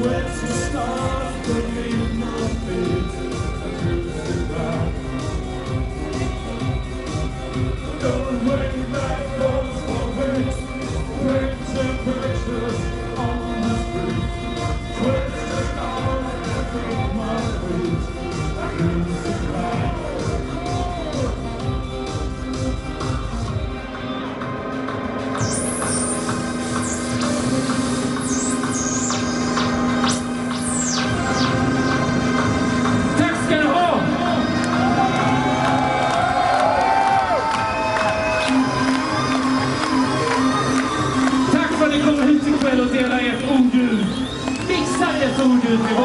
Sweats the stars ert oljud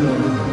is